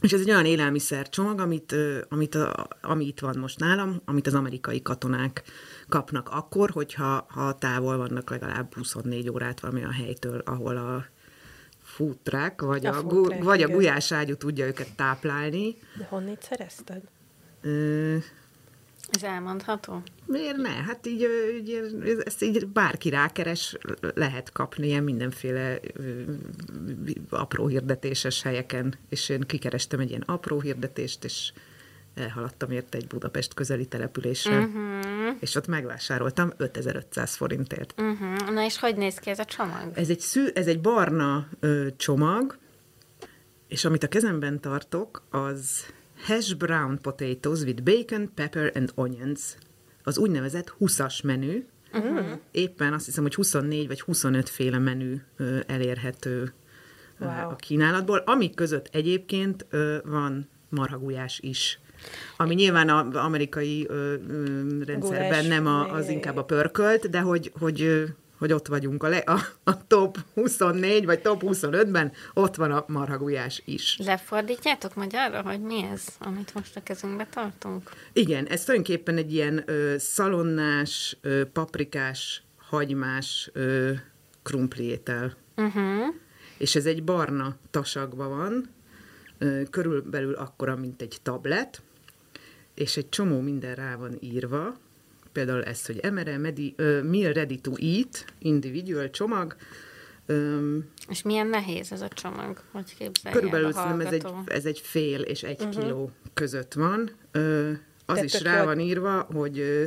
és ez egy olyan élelmiszer csomag, amit, amit a, ami itt van most nálam, amit az amerikai katonák kapnak akkor, hogyha ha távol vannak legalább 24 órát valami a helytől, ahol a futrák, vagy a, a, gu, vagy a gulyáságyú tudja őket táplálni. De honnét szerezted? Ö, ez elmondható? Miért ne? Hát így, így ezt így bárki rákeres, lehet kapni ilyen mindenféle apró hirdetéses helyeken, és én kikerestem egy ilyen apró hirdetést, és elhaladtam érte egy Budapest közeli településre, uh-huh. és ott megvásároltam 5500 forintért. Uh-huh. Na és hogy néz ki ez a csomag? Ez egy, szű, ez egy barna ö, csomag, és amit a kezemben tartok, az hash brown potatoes with bacon, pepper and onions. Az úgynevezett 20-as menü. Uh-huh. Éppen azt hiszem, hogy 24 vagy 25 féle menü ö, elérhető wow. a kínálatból, amik között egyébként ö, van marhagujás is. Ami nyilván az amerikai ö, ö, rendszerben nem a, az inkább a pörkölt, de hogy, hogy hogy ott vagyunk a, le, a, a top 24 vagy top 25-ben, ott van a marhagujás is. Lefordítjátok magyarra, hogy mi ez, amit most a kezünkbe tartunk? Igen, ez tulajdonképpen egy ilyen ö, szalonnás, ö, paprikás, hagymás ö, krumpliétel. Uh-huh. És ez egy barna tasakban van, körülbelül akkora, mint egy tablet, és egy csomó minden rá van írva, például ezt, hogy MRE medi, uh, Meal Ready to Eat, individual csomag. Um, és milyen nehéz ez a csomag? Hogy képzelje Körülbelül szerintem ez egy, ez egy fél és egy uh-huh. kiló között van. Uh, az Te is rá van írva, hogy uh,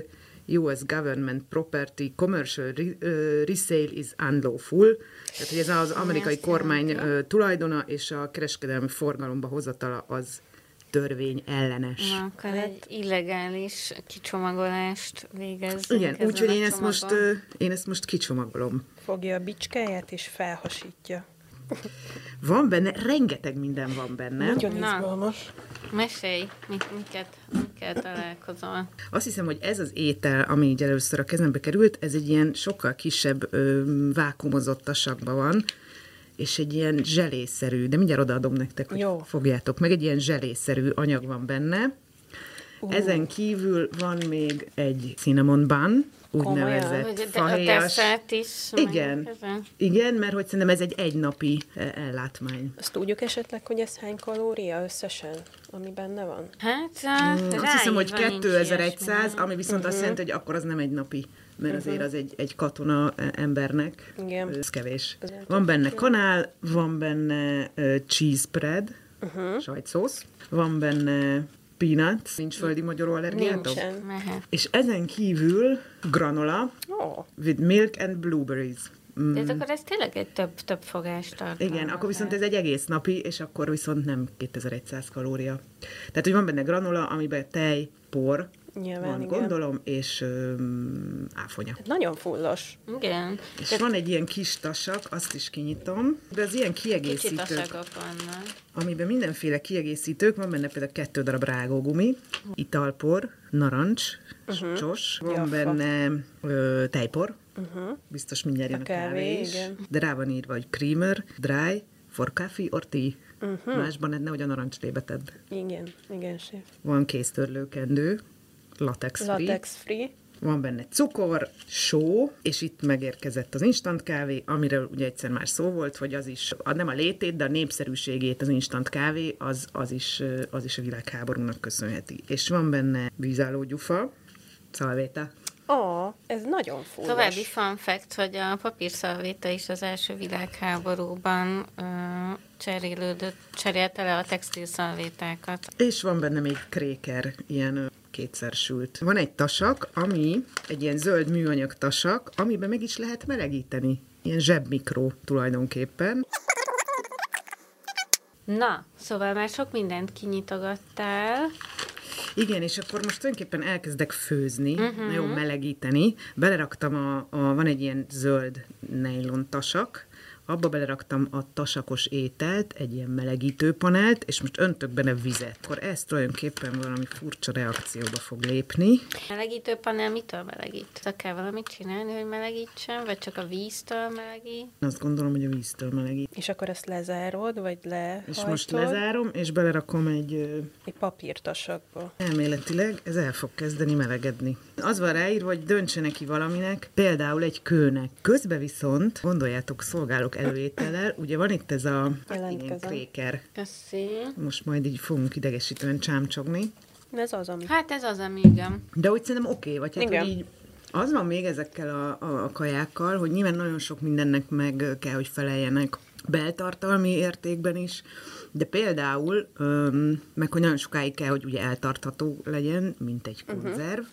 US government property commercial re, uh, resale is unlawful. Tehát, hogy ez az amerikai kormány uh, tulajdona, és a kereskedelmi forgalomba hozatala az törvény ellenes. Na, akkor egy illegális kicsomagolást végez. Igen, úgyhogy én ezt, most, én ezt most kicsomagolom. Fogja a bicskáját és felhasítja. Van benne, rengeteg minden van benne. Nagyon izgalmas. Mesélj, miket, miket találkozol. Azt hiszem, hogy ez az étel, ami így először a kezembe került, ez egy ilyen sokkal kisebb ö, vákumozott tasakban van, és egy ilyen zselészerű, de mindjárt odaadom nektek, hogy Jó. fogjátok meg, egy ilyen zselészerű anyag van benne. Uh. Ezen kívül van még egy cinnamon bun, úgynevezett fahéjas. is. Igen, igen, mert hogy szerintem ez egy egynapi e, ellátmány. Azt tudjuk esetleg, hogy ez hány kalória összesen, ami benne van? Hát, mm, azt hiszem, hogy 2100, ami viszont uh-huh. azt mhm. jelenti, hogy akkor az nem egy napi mert uh-huh. azért az egy, egy katona embernek, Igen. ez kevés. Ez van benne kanál, van benne uh, cheese bread, uh-huh. sajtszósz, van benne peanuts, nincs földi magyaró allergiátok? Nincsen. És ezen kívül granola oh. with milk and blueberries. Mm. De akkor ez tényleg egy több, több fogás tart. Igen, akkor viszont ez egy egész napi, és akkor viszont nem 2100 kalória. Tehát, hogy van benne granola, amiben tej, por, Nyilván, van, igen. gondolom, és um, áfonya. Hát nagyon fullos. Igen. És Te... van egy ilyen kis tasak, azt is kinyitom, de az ilyen kiegészítők, vannak. amiben mindenféle kiegészítők, van benne például kettő darab rágógumi, italpor, narancs, uh-huh. csos, van Jaffa. benne ö, tejpor, uh-huh. biztos mindjárt jön a, a kávé, kávé is, igen. de rá van írva, hogy creamer, dry, for coffee or tea. Uh-huh. Másban egy nehogy a narancslébe tedd. Igen, igen, séf. Van kéztörlőkendő, latex free. Latex free. Van benne cukor, só, és itt megérkezett az instant kávé, amiről ugye egyszer már szó volt, hogy az is, nem a létét, de a népszerűségét az instant kávé, az, az, is, az is a világháborúnak köszönheti. És van benne vízálló gyufa, szalvéta, Ó, oh, ez nagyon fullos. További fun fact, hogy a papírszalvéta is az első világháborúban ö, cserélődött, cserélte le a textilszalvétákat. És van benne még kréker, ilyen kétszer sült. Van egy tasak, ami egy ilyen zöld műanyag tasak, amiben meg is lehet melegíteni. Ilyen zsebmikró tulajdonképpen. Na, szóval már sok mindent kinyitogattál. Igen, és akkor most tulajdonképpen elkezdek főzni, uh-huh. nagyon melegíteni. Beleraktam a, a, van egy ilyen zöld nejlon tasak, abba beleraktam a tasakos ételt, egy ilyen melegítőpanelt, és most öntök benne vizet. Akkor ez tulajdonképpen valami furcsa reakcióba fog lépni. Melegítőpanel mitől melegít? Tehát kell valamit csinálni, hogy melegítsen, vagy csak a víztől melegít? Azt gondolom, hogy a víztől melegít. És akkor ezt lezárod, vagy le. És most lezárom, és belerakom egy... Egy papírtasakba. Elméletileg ez el fog kezdeni melegedni. Az van ráírva, hogy döntse neki valaminek, például egy kőnek. Közben viszont, gondoljátok, szolgálok előétellel. Ugye van itt ez a ilyen kréker. Köszi. Most majd így fogunk idegesítően csámcsogni. Ez az, ami. Hát ez az, ami igen. De úgy szerintem oké, okay, vagy hát, Igen. így az van még ezekkel a, a, a kajákkal, hogy nyilván nagyon sok mindennek meg kell, hogy feleljenek beltartalmi értékben is, de például, öm, meg hogy nagyon sokáig kell, hogy ugye eltartható legyen, mint egy konzerv, uh-huh.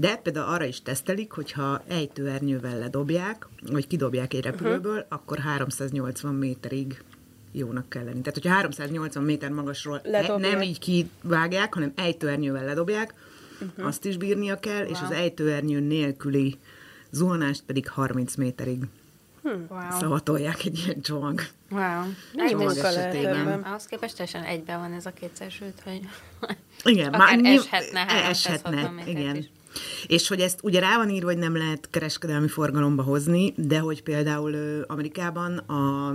De például arra is tesztelik, hogyha ejtőernyővel ledobják, vagy kidobják egy repülőből, uh-huh. akkor 380 méterig jónak kell lenni. Tehát, hogyha 380 méter magasról e- Ledobják. nem így kivágják, hanem ejtőernyővel ledobják, uh-huh. azt is bírnia kell, wow. és az ejtőernyő nélküli zuhanást pedig 30 méterig Wow. szavatolják egy ilyen csomag. Wow. Mennyi Csomag munka lehet? Ahhoz képest teljesen egyben van ez a kétszer sőt, hogy Igen, Akár nyilv- eshetne 360 eshetne, métert igen. is. És hogy ezt ugye rá van írva, hogy nem lehet kereskedelmi forgalomba hozni, de hogy például Amerikában a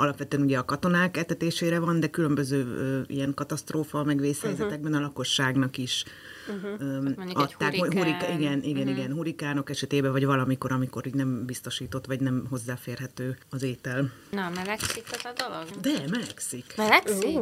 alapvetően ugye a katonák etetésére van, de különböző ö, ilyen katasztrófa, meg vészhelyzetekben a lakosságnak is uh-huh. mondjuk egy adták. hurikán. igen, igen, uh-huh. igen, hurikánok esetében, vagy valamikor, amikor így nem biztosított, vagy nem hozzáférhető az étel. Na, melegszik az a dolog? De melegszik. Melegszik? Ú,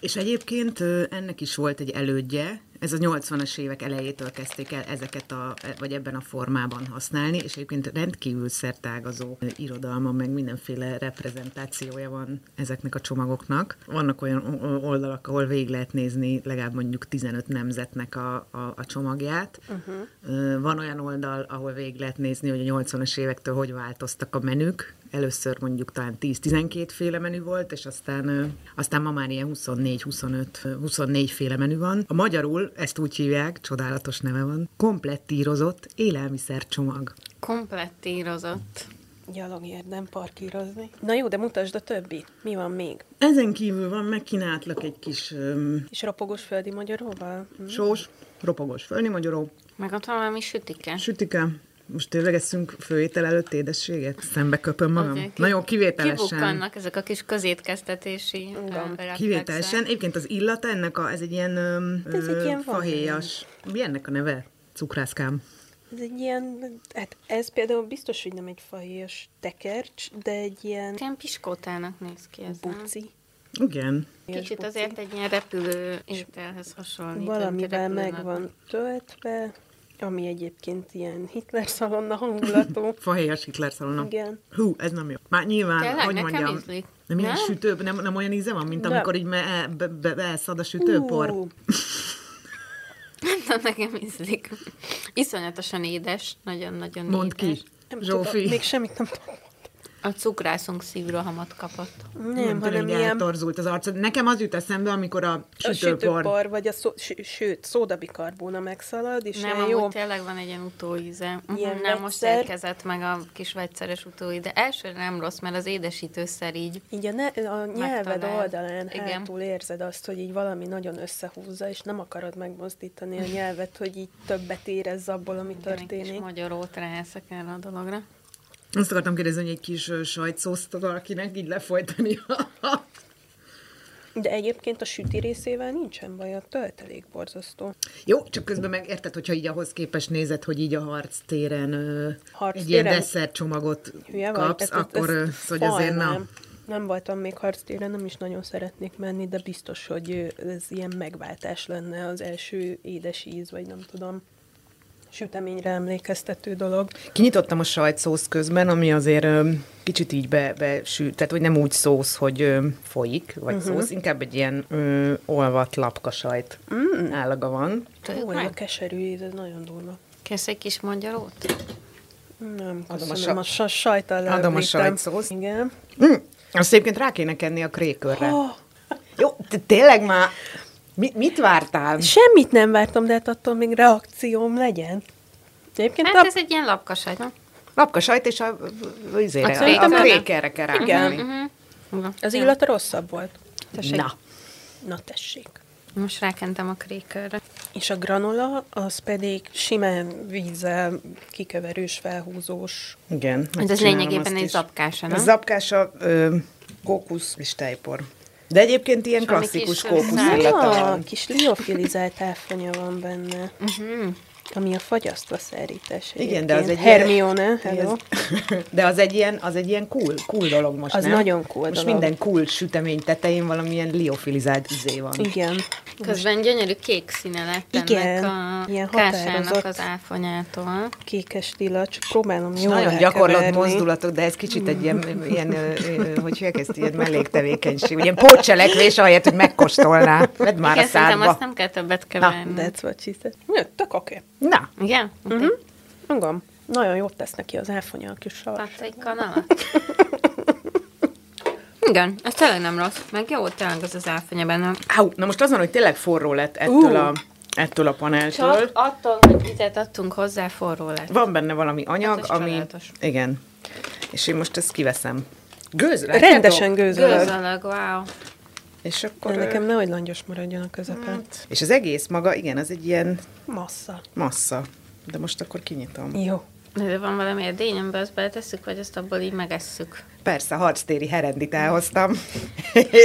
És egyébként ennek is volt egy elődje, ez a 80-as évek elejétől kezdték el ezeket a, vagy ebben a formában használni, és egyébként rendkívül szertágazó irodalma, meg mindenféle reprezentációja van ezeknek a csomagoknak. Vannak olyan oldalak, ahol végig lehet nézni legalább mondjuk 15 nemzetnek a, a, a csomagját. Uh-huh. Van olyan oldal, ahol végig lehet nézni, hogy a 80-as évektől hogy változtak a menük, először mondjuk talán 10-12 féle menü volt, és aztán, aztán ma már ilyen 24-25, 24 féle menü van. A magyarul ezt úgy hívják, csodálatos neve van, komplettírozott élelmiszercsomag. Komplettírozott. gyalog érdem parkírozni. Na jó, de mutasd a többit. Mi van még? Ezen kívül van, megkínálatlak egy kis öm, És ropogós földi magyaróval? Hm. sós, ropogós fölni magyaró, Meg ott van valami sütike. sütike, most tényleg eszünk főétel előtt édességet? Szembe köpöm magam? Oké, ki- Nagyon kivételesen. Kibukkannak ezek a kis közétkeztetési ö, reflexek. Kivételesen. Egyébként az illata ennek a, ez egy ilyen, öm, Ez egy ö, ilyen fahéjas. Mi ennek a neve? Cukrászkám. Ez egy ilyen, hát ez például biztos, hogy nem egy fahéjas tekercs, de egy ilyen Ilyen piskótának néz ki ez. nem? buci. Igen. Kicsit azért egy ilyen repülő ételhez hasonlít. Valamivel meg van töltve, ami egyébként ilyen Hitler szalonna hangulatú. Fahéjas Hitler szalonna. Igen. Hú, ez nem jó. Már nyilván, Tényleg? hogy mondjam. ízlik. Nem ilyen Nem? sütő, nem, nem olyan íze van, mint Nem. amikor így me, be, be, beelszad a sütőpor. Ú, Nekem ízlik. Iszonyatosan édes, nagyon-nagyon Mondd édes. ki, nem Zsófi. tudom, még semmit nem tudom. A cukrászunk szívrohamot kapott. Nem, Nem, hanem ilyen eltorzult az arcod. Nekem az jut eszembe, amikor a a sütőpor... sütőpor, vagy a szó, ső, sőt, szódabikarbóna megszalad, és Nem, jó. tényleg van egy ilyen utóíze. Uh-huh, Ilyen nem, most érkezett meg a kis vegyszeres utóíze. Elsőre nem rossz, mert az édesítőszer így Így a, ne, a nyelved Megtalált. oldalán Igen. hátul érzed azt, hogy így valami nagyon összehúzza, és nem akarod megmozdítani a nyelvet, hogy így többet érezz abból, ami egy kis történik. magyarót erre a dologra. Azt akartam kérdezni, hogy egy kis sajtszószt valakinek így lefolytani. De egyébként a süti részével nincsen baj, a töltelék borzasztó. Jó, csak közben meg érted, hogyha így ahhoz képest nézed, hogy így a harctéren Harctéren? egy ilyen desszertcsomagot Hülye vagy? kapsz, Ez- ez- akkor ez ö, hogy azért na. Nem voltam még harctéren, nem is nagyon szeretnék menni, de biztos, hogy ez ilyen megváltás lenne az első édes íz, vagy nem tudom, süteményre emlékeztető dolog. Kinyitottam a sajtszósz közben, ami azért ö, kicsit így be, be sű, tehát hogy nem úgy szósz, hogy ö, folyik, vagy uh-huh. szósz, inkább egy ilyen ö, olvat lapka sajt mm. állaga van. A meg? keserű íz, ez nagyon durva. Kérsz egy kis magyarót? Nem, Adom a köszönöm, a, sa- sa- sajttal Adom a sajtszószt. Igen. Mm. Azt egyébként rá kéne kenni a krékörre. Oh, Jó, tényleg már Mi, mit vártál? Semmit nem vártam, de hát attól még reakcióm legyen. Egyébként Hát a... ez egy ilyen lapkasagy, nem? Lapka sajt és a, a, izére, A a, a krékerre. krékerre kell Igen. rágni. az illata rosszabb volt. Tessék. Na, Na tessék. Most rákentem a krékörre. És a granola, az pedig simán vízzel, kikeverős, felhúzós. igen. Ez, ez megcsinálom lényegében egy is. zapkása, A nem? zapkása ö, kókusz és tejpor. De egyébként ilyen klasszikus kókusz illata van. kis liofilizált áfonya van benne. Uh-huh. Ami a fagyasztva szerítés. Igen, de az egy ilyen- Hermione, hello. De az egy ilyen, az egy ilyen cool, cool dolog most, Az nem? nagyon cool Most dolog. minden cool sütemény tetején valamilyen liofilizált izé van. Igen. Közben gyönyörű kék színe lett Igen, ennek a ilyen kásának az áfonyától. Kékes lila, csak próbálom jól nagyon gyakorlat mozdulatok, de ez kicsit egy ilyen, ilyen ö, ö, hogy hívják ezt, ilyen melléktevékenység, ilyen pótcselekvés, ahelyett, hogy megkóstolná. Vedd már Igen, a szerintem szádba. azt nem kell többet keverni. That's what she said. Ja, tök oké. Na, Igen? Mhm. Uh-huh. Magam. Nagyon jót tesz neki az áfonya, a kis savas. Igen, ez tényleg nem rossz. Meg jó, tényleg az az áfonya benne. Áú, na most az van, hogy tényleg forró lett ettől, Ú. a, ettől a paneltől. Csak attól, hogy vizet adtunk hozzá, forró lett. Van benne valami anyag, Hát ami... csodálatos. Igen. És én most ezt kiveszem. Gőz? Rendesen gőzöl. Gőzalag, wow. És akkor... De nekem nehogy langyos maradjon a közepen. És az egész maga, igen, az egy ilyen Massza. massza. De most akkor kinyitom. Jó. De van valami edényembe, azt beletesszük, vagy azt abból így megesszük? Persze, harctéri herendit elhoztam.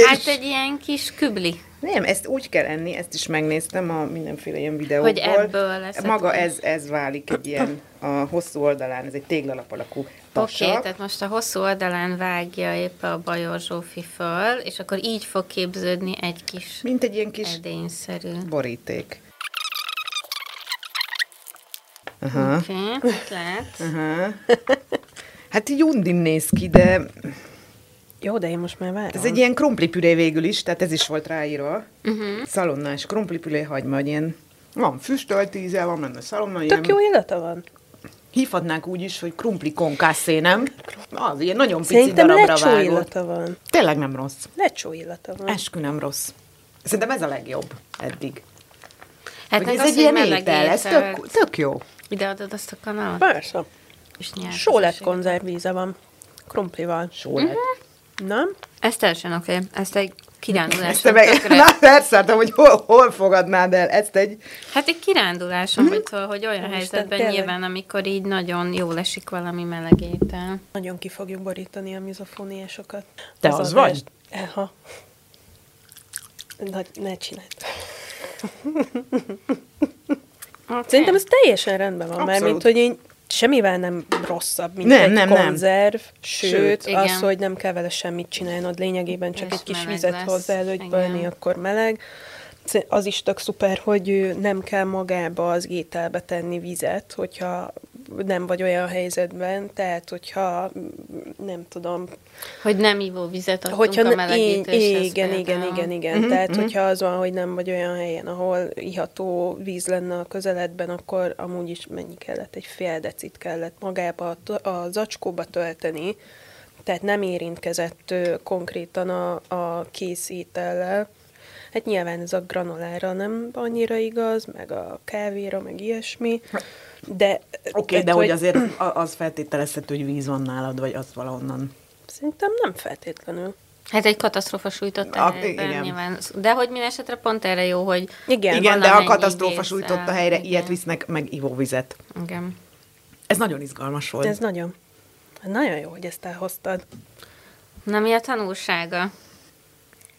Hát egy ilyen kis kübli. Nem, ezt úgy kell enni, ezt is megnéztem a mindenféle ilyen videókból. Hogy ebből lesz Maga ez, ez válik egy ilyen a hosszú oldalán, ez egy téglalap alakú Oké, okay, tehát most a hosszú oldalán vágja épp a Bajor Zsófi föl, és akkor így fog képződni egy kis Mint egy ilyen kis edényszerű. boríték. Aha. Oké, okay, lehet. Aha. Hát így undin néz ki, de Jó, de én most már várom. ez egy ilyen krumplipüré végül is, tehát ez is volt ráírva. Uh-huh. Szalonnás krumplipüré hagyma, hogy ilyen van füstölt íze, van benne szalonna, ilyen, Tök jó illata van. Hívhatnánk úgy is, hogy krumpli konkászé, nem? Az ilyen nagyon pici Szerintem darabra vágott. illata van. Tényleg nem rossz. Lecsó illata van. Eskü nem rossz. Szerintem ez a legjobb eddig. Hát meg ez az, egy ilyen étel, ez tök, tök jó. Ide adod azt a kanalat? Persze. És. Sólet konzervíze van. Krumplival. Sólet. Mhm. Nem? Ez teljesen oké. Okay. Ezt egy Te meg, na, persze, hát, hogy hol, hol fogadnád el ezt egy... Hát egy kiránduláson, vagy szóval, hogy olyan Úristen, helyzetben tényleg. nyilván, amikor így nagyon jól esik valami meleg étel. Nagyon ki fogjuk borítani a mizofóniásokat. Te Az az vagy? Eha. Na, ne csináld. Okay. Szerintem ez teljesen rendben van, mert Abszolút. mint hogy én semmivel nem rosszabb, mint Nem, egy nem, nem. konzerv, sőt, Sőt, az, igen. hogy nem kell vele semmit csinálnod, lényegében csak És egy kis vizet lesz, hozzá előgybölni, igen. akkor meleg. Az is tök szuper, hogy nem kell magába az ételbe tenni vizet, hogyha nem vagy olyan helyzetben, tehát hogyha nem tudom, Hogy nem ivóvizet adtunk hogyha a melegítéshez igen, igen, igen, igen, igen. Tehát, hogyha az van, hogy nem vagy olyan helyen, ahol iható víz lenne a közeledben, akkor amúgy is mennyi kellett? Egy fél decit kellett magába a, a zacskóba tölteni, tehát nem érintkezett konkrétan a, a kész étellel. Hát nyilván ez a granolára nem annyira igaz, meg a kávéra, meg ilyesmi, de... Oké, okay, de hogy azért a- az feltételezhető, hogy víz van nálad, vagy az valahonnan. Szerintem nem feltétlenül. Hát egy katasztrófa sújtott A- helyben igen. nyilván. De hogy minden esetre pont erre jó, hogy Igen, Igen, de a katasztrófa vízzel, sújtotta helyre, igen. ilyet visznek, meg ivóvizet. Igen. Ez nagyon izgalmas volt. Ez nagyon, nagyon jó, hogy ezt elhoztad. Na mi a tanulsága?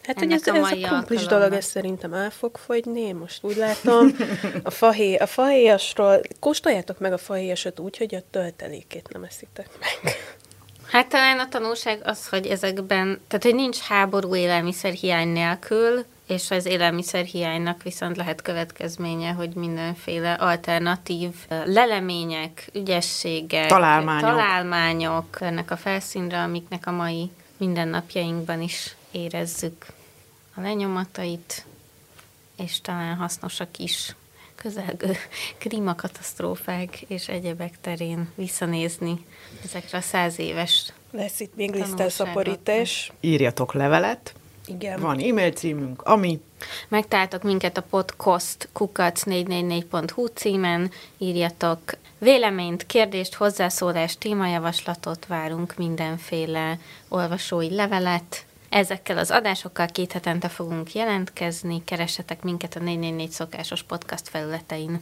Hát, hogy ez, a ez a alkalomnak. dolog, ez szerintem el fog fogyni, én most úgy látom. A, fahé, a fahéjasról, kóstoljátok meg a fahéjasot úgy, hogy a töltelékét nem eszitek meg. Hát talán a tanulság az, hogy ezekben, tehát hogy nincs háború élelmiszerhiány nélkül, és az élelmiszerhiánynak viszont lehet következménye, hogy mindenféle alternatív lelemények, ügyességek, Találmányok. találmányok ennek a felszínre, amiknek a mai mindennapjainkban is érezzük a lenyomatait, és talán hasznosak is közelgő klímakatasztrófák és egyebek terén visszanézni ezekre a száz éves Lesz itt még lisztelszaporítás. Írjatok levelet, Igen. van e-mail címünk, ami Megtaláltok minket a podcast kukac444.hu címen, írjatok véleményt, kérdést, hozzászólást, témajavaslatot, várunk mindenféle olvasói levelet. Ezekkel az adásokkal két hetente fogunk jelentkezni, keressetek minket a 444 szokásos podcast felületein.